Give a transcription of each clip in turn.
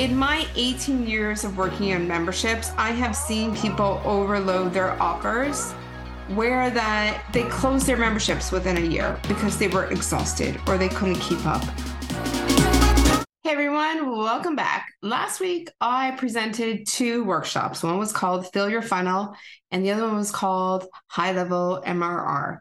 in my 18 years of working in memberships, I have seen people overload their offers where that they closed their memberships within a year because they were exhausted or they couldn't keep up. Hey everyone, welcome back. Last week I presented two workshops. One was called Fill Your Funnel and the other one was called High Level MRR.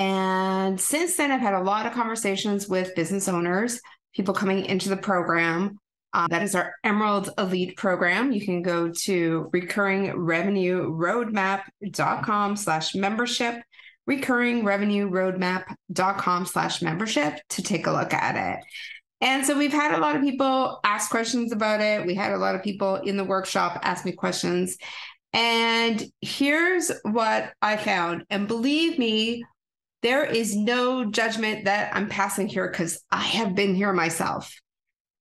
And since then I've had a lot of conversations with business owners, people coming into the program uh, that is our Emerald Elite program. You can go to recurringrevenueroadmap.com slash membership, recurringrevenueroadmap.com slash membership to take a look at it. And so we've had a lot of people ask questions about it. We had a lot of people in the workshop ask me questions. And here's what I found. And believe me, there is no judgment that I'm passing here because I have been here myself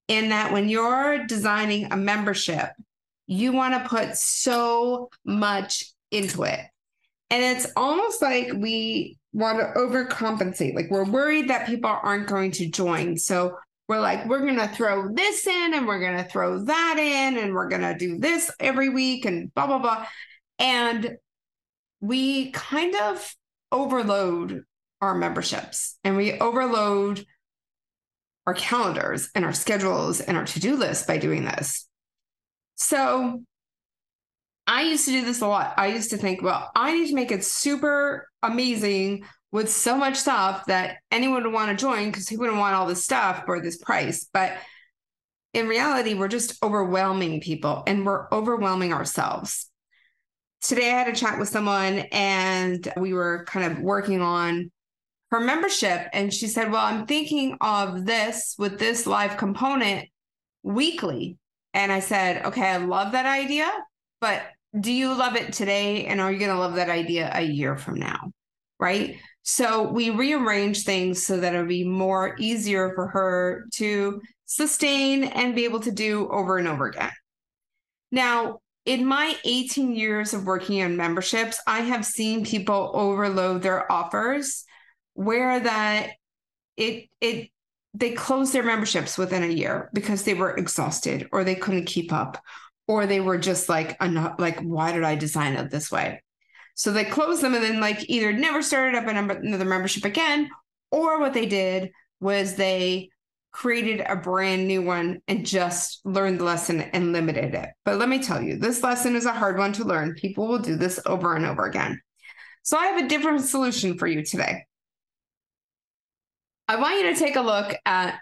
in that when you're designing a membership, you want to put so much into it. And it's almost like we want to overcompensate. Like we're worried that people aren't going to join. So we're like, we're going to throw this in and we're going to throw that in and we're going to do this every week and blah, blah, blah. And we kind of overload our memberships and we overload our calendars and our schedules and our to-do lists by doing this. So I used to do this a lot. I used to think, well, I need to make it super amazing with so much stuff that anyone would want to join because who wouldn't want all this stuff for this price? But in reality, we're just overwhelming people and we're overwhelming ourselves. Today, I had a chat with someone and we were kind of working on her membership. And she said, Well, I'm thinking of this with this live component weekly. And I said, Okay, I love that idea, but do you love it today? And are you going to love that idea a year from now? Right. So we rearrange things so that it'll be more easier for her to sustain and be able to do over and over again. Now, in my 18 years of working in memberships, I have seen people overload their offers where that it it they closed their memberships within a year because they were exhausted or they couldn't keep up or they were just like not like why did I design it this way? So they closed them and then like either never started up another membership again or what they did was they created a brand new one and just learned the lesson and limited it. But let me tell you, this lesson is a hard one to learn. People will do this over and over again. So I have a different solution for you today. I want you to take a look at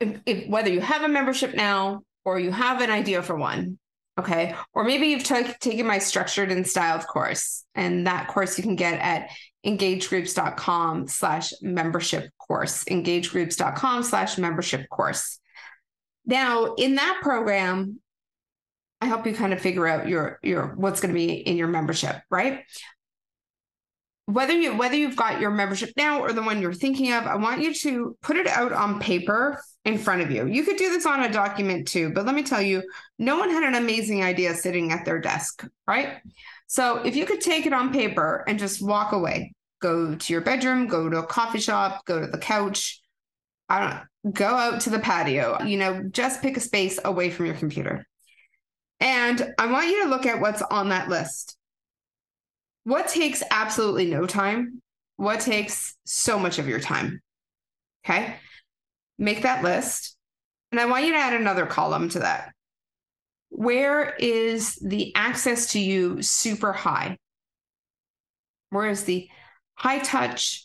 if, if, whether you have a membership now or you have an idea for one. Okay. Or maybe you've t- taken my structured and styled course. And that course you can get at engagegroups.com slash membership course, engagegroups.com slash membership course. Now, in that program, I help you kind of figure out your your what's going to be in your membership, right? Whether you whether you've got your membership now or the one you're thinking of, I want you to put it out on paper in front of you. You could do this on a document too, but let me tell you, no one had an amazing idea sitting at their desk, right? So if you could take it on paper and just walk away, go to your bedroom, go to a coffee shop, go to the couch, I don't go out to the patio, you know, just pick a space away from your computer. And I want you to look at what's on that list what takes absolutely no time? What takes so much of your time? Okay. Make that list. And I want you to add another column to that. Where is the access to you super high? Where is the high touch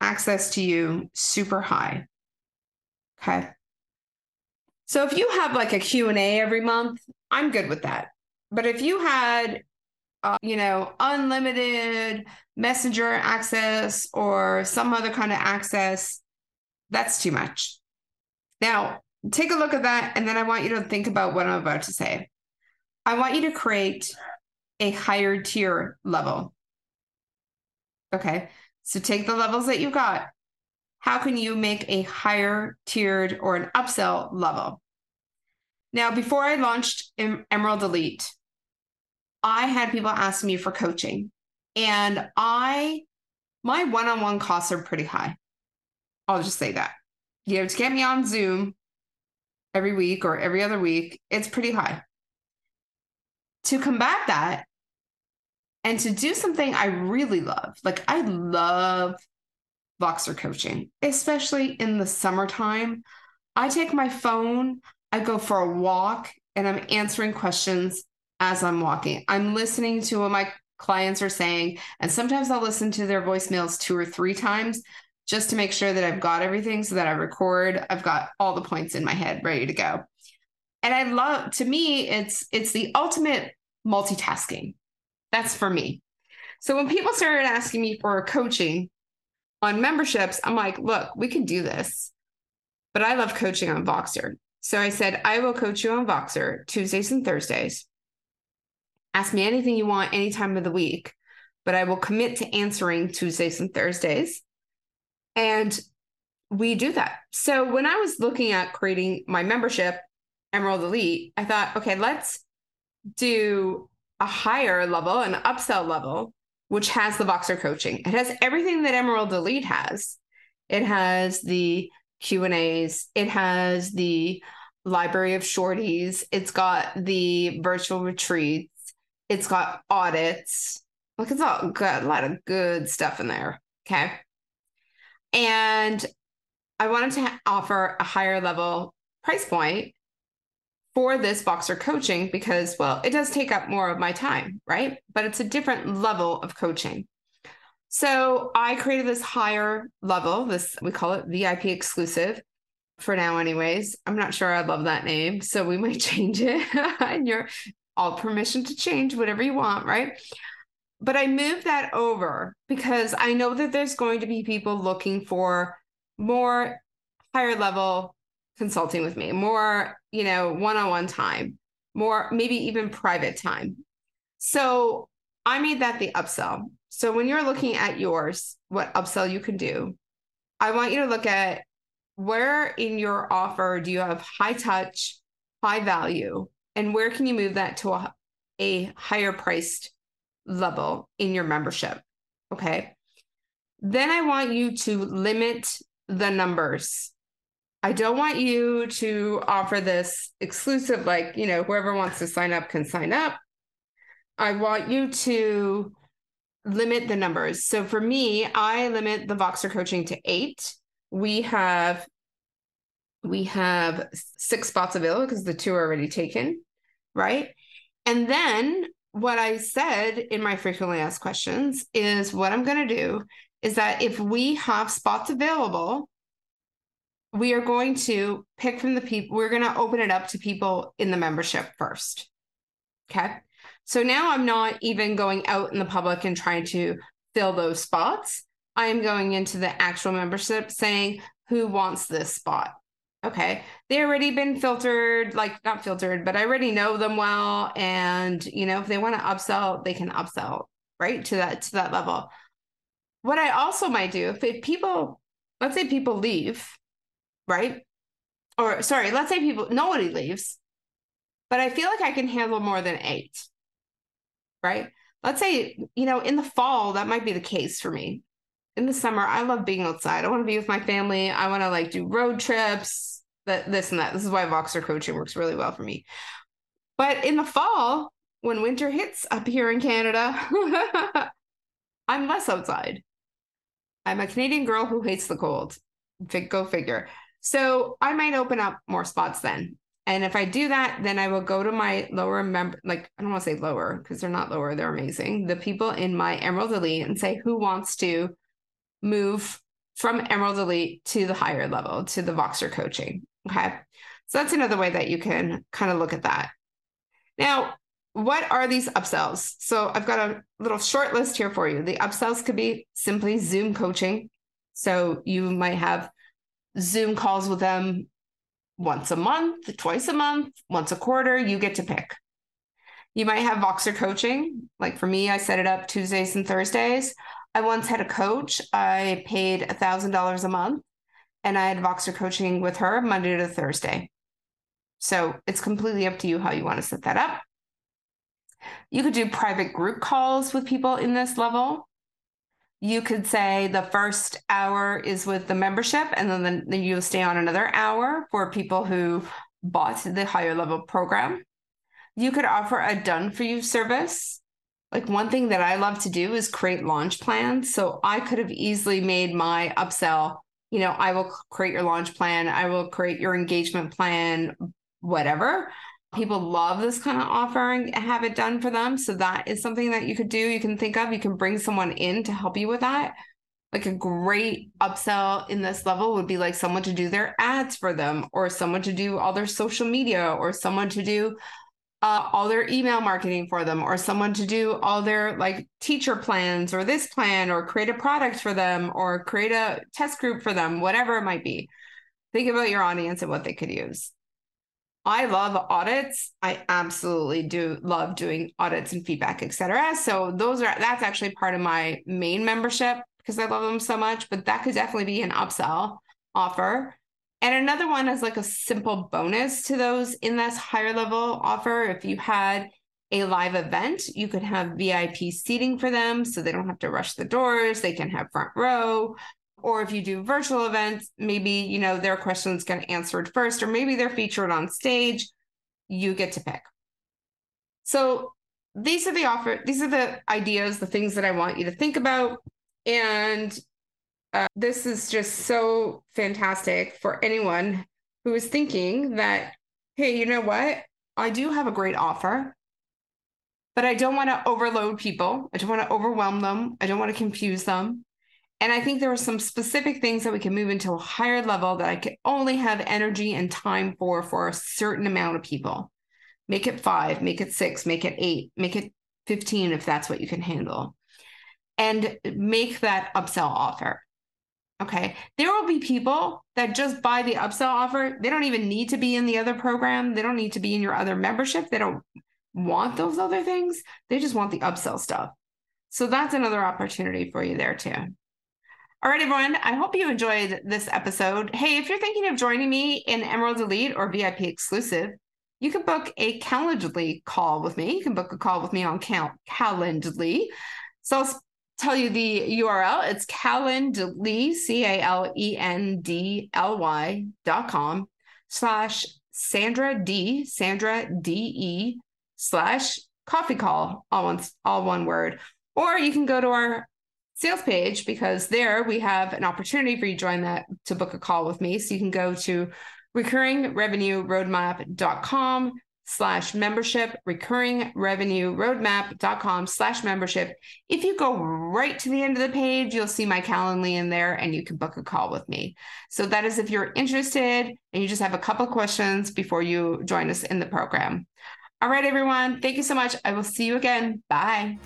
access to you super high? Okay. So if you have like a Q&A every month, I'm good with that. But if you had uh, you know, unlimited messenger access or some other kind of access, that's too much. Now, take a look at that. And then I want you to think about what I'm about to say. I want you to create a higher tier level. Okay. So take the levels that you got. How can you make a higher tiered or an upsell level? Now, before I launched Emerald Elite, I had people ask me for coaching, and I, my one on one costs are pretty high. I'll just say that. You know, to get me on Zoom, every week or every other week, it's pretty high. To combat that and to do something I really love, like I love Voxer coaching, especially in the summertime. I take my phone, I go for a walk, and I'm answering questions as I'm walking. I'm listening to what my clients are saying, and sometimes I'll listen to their voicemails two or three times just to make sure that I've got everything so that I record, I've got all the points in my head ready to go. And I love to me it's it's the ultimate multitasking. That's for me. So when people started asking me for coaching on memberships, I'm like, look, we can do this. But I love coaching on Voxer. So I said, I will coach you on Voxer Tuesdays and Thursdays. Ask me anything you want any time of the week, but I will commit to answering Tuesdays and Thursdays. And we do that. So when I was looking at creating my membership, Emerald Elite, I thought, okay, let's do a higher level, an upsell level, which has the Voxer coaching. It has everything that Emerald Elite has. It has the Q and A's. It has the library of shorties. It's got the virtual retreats. It's got audits. Like it's all got a lot of good stuff in there. Okay. And I wanted to offer a higher level price point for this Voxer coaching because, well, it does take up more of my time, right? But it's a different level of coaching. So I created this higher level, this we call it VIP exclusive for now, anyways. I'm not sure I love that name. So we might change it. and you're all permission to change whatever you want, right? But I moved that over because I know that there's going to be people looking for more higher level consulting with me, more, you know, one-on-one time, more maybe even private time. So I made that the upsell. So when you're looking at yours, what upsell you can do, I want you to look at where in your offer do you have high touch, high value, and where can you move that to a, a higher priced level in your membership? Okay. Then I want you to limit the numbers I don't want you to offer this exclusive, like, you know, whoever wants to sign up can sign up. I want you to limit the numbers. So for me, I limit the Voxer coaching to eight. We have we have six spots available because the two are already taken, right? And then what I said in my frequently asked questions is what I'm going to do is that if we have spots available, we are going to pick from the people, we're going to open it up to people in the membership first. Okay. So now I'm not even going out in the public and trying to fill those spots. I am going into the actual membership saying, who wants this spot? Okay. They already been filtered, like not filtered, but I already know them well. And, you know, if they want to upsell, they can upsell right to that, to that level. What I also might do if, people, let's say people leave right? Or sorry, let's say people nobody leaves, but I feel like I can handle more than eight. Right? Let's say, you know, in the fall, that might be the case for me. In the summer, I love being outside. I want to be with my family. I want to like do road trips, that this and that. This is why Voxer coaching works really well for me. But in the fall, when winter hits up here in Canada, I'm less outside. I'm a Canadian girl who hates the cold. Go figure. So I might open up more spots then. And if I do that, then I will go to my lower member, like I don't want to say lower because they're not lower, they're amazing. The people in my Emerald Elite and say who wants to move from Emerald Elite to the higher level, to the Voxer coaching. Okay. So that's another way that you can kind of look at that. Now, what are these upsells? So I've got a little short list here for you. The upsells could be simply Zoom coaching. So you might have Zoom calls with them once a month, twice a month, once a quarter. You get to pick. You might have Voxer coaching. Like for me, I set it up Tuesdays and Thursdays. I once had a coach. I paid a $1,000 a month and I had Voxer coaching with her Monday to Thursday. So it's completely up to you how you want to set that up. You could do private group calls with people in this level you could say the first hour is with the membership and then, the, then you stay on another hour for people who bought the higher level program. You could offer a done for you service. Like one thing that I love to do is create launch plans. So I could have easily made my upsell, you know, I will create your launch plan, I will create your engagement plan, whatever. People love this kind of offering, have it done for them. So that is something that you could do. You can think of, you can bring someone in to help you with that like a great upsell in this level would be like someone to do their ads for them or someone to do all their social media or someone to do uh, all their email marketing for them or someone to do all their like teacher plans or this plan or create a product for them or create a test group for them whatever it might be. Think about your audience and what they could use. I love audits. I absolutely do love doing audits and feedback etc so those are that's actually part of my main membership because I love them so much, but that could definitely be an upsell offer. And another one is like a simple bonus to those in this higher level offer. If you had a live event, you could have VIP seating for them so they don't have to rush the doors, they can have front row. Or if you do virtual events, maybe you know their questions get answered first, or maybe they're featured on stage. You get to pick. So these are the offer, these are the ideas, the things that I want you to think about. And uh, this is just so fantastic for anyone who is thinking that, hey, you know what? I do have a great offer, but I don't want to overload people. I don't want to overwhelm them. I don't want to confuse them. And I think there are some specific things that we can move into a higher level that I can only have energy and time for for a certain amount of people. Make it five, make it six, make it eight, make it 15 if that's what you can handle and make that upsell offer. Okay. There will be people that just buy the upsell offer. They don't even need to be in the other program. They don't need to be in your other membership. They don't want those other things. They just want the upsell stuff. So that's another opportunity for you there too. All right, everyone. I hope you enjoyed this episode. Hey, if you're thinking of joining me in Emerald Elite or VIP exclusive, you can book a Calendly call with me. You can book a call with me on Cal- Calendly. So I'll tell you the URL. It's calendly, C A L E N D L Y dot com slash Sandra D, Sandra D E slash coffee call, all one, all one word. Or you can go to our sales page because there we have an opportunity for you to join that to book a call with me. So you can go to recurringrevenueroadmap.com slash membership, recurring revenue roadmap.com slash membership. If you go right to the end of the page, you'll see my Calendly in there and you can book a call with me. So that is if you're interested and you just have a couple questions before you join us in the program. All right, everyone. Thank you so much. I will see you again. Bye.